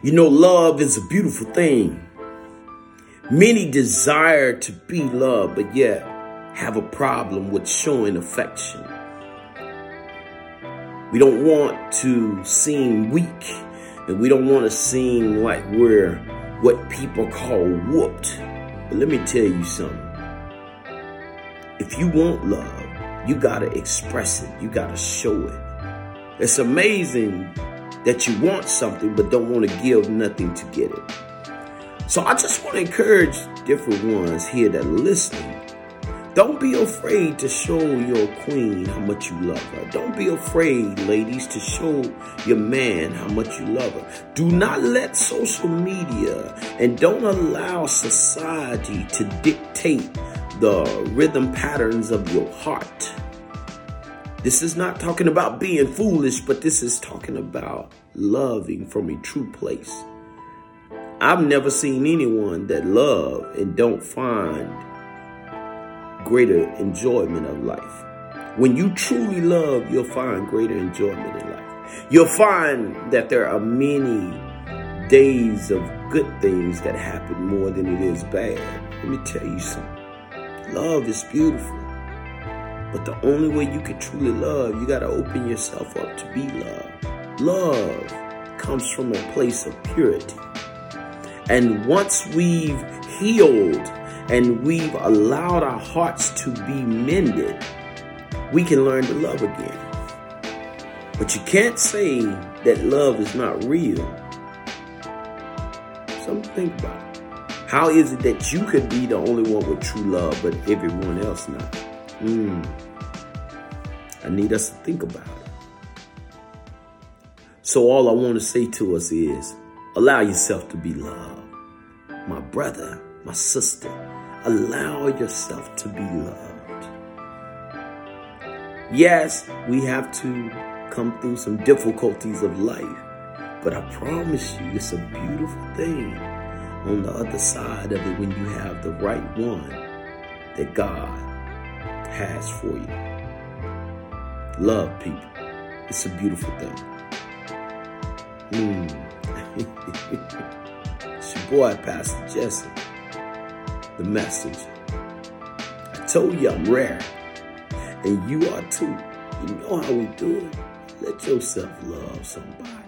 You know, love is a beautiful thing. Many desire to be loved, but yet have a problem with showing affection. We don't want to seem weak, and we don't want to seem like we're what people call whooped. But let me tell you something. If you want love, you got to express it, you got to show it. It's amazing that you want something but don't want to give nothing to get it. So I just want to encourage different ones here that are listening. Don't be afraid to show your queen how much you love her. Don't be afraid, ladies, to show your man how much you love her. Do not let social media and don't allow society to dictate the rhythm patterns of your heart. This is not talking about being foolish, but this is talking about loving from a true place. I've never seen anyone that love and don't find greater enjoyment of life. When you truly love, you'll find greater enjoyment in life. You'll find that there are many days of good things that happen more than it is bad. Let me tell you something. Love is beautiful. But the only way you can truly love, you got to open yourself up to be loved. Love comes from a place of purity. And once we've healed and we've allowed our hearts to be mended, we can learn to love again. But you can't say that love is not real. Something to think about. How is it that you could be the only one with true love, but everyone else not? Hmm. I need us to think about it. So all I want to say to us is, allow yourself to be loved. My brother, my sister, allow yourself to be loved. Yes, we have to come through some difficulties of life, but I promise you it's a beautiful thing on the other side of it when you have the right one that God has for you. Love people. It's a beautiful thing. Mm. it's your boy, Pastor Jesse, the message. I told you I'm rare, and you are too. You know how we do it. Let yourself love somebody.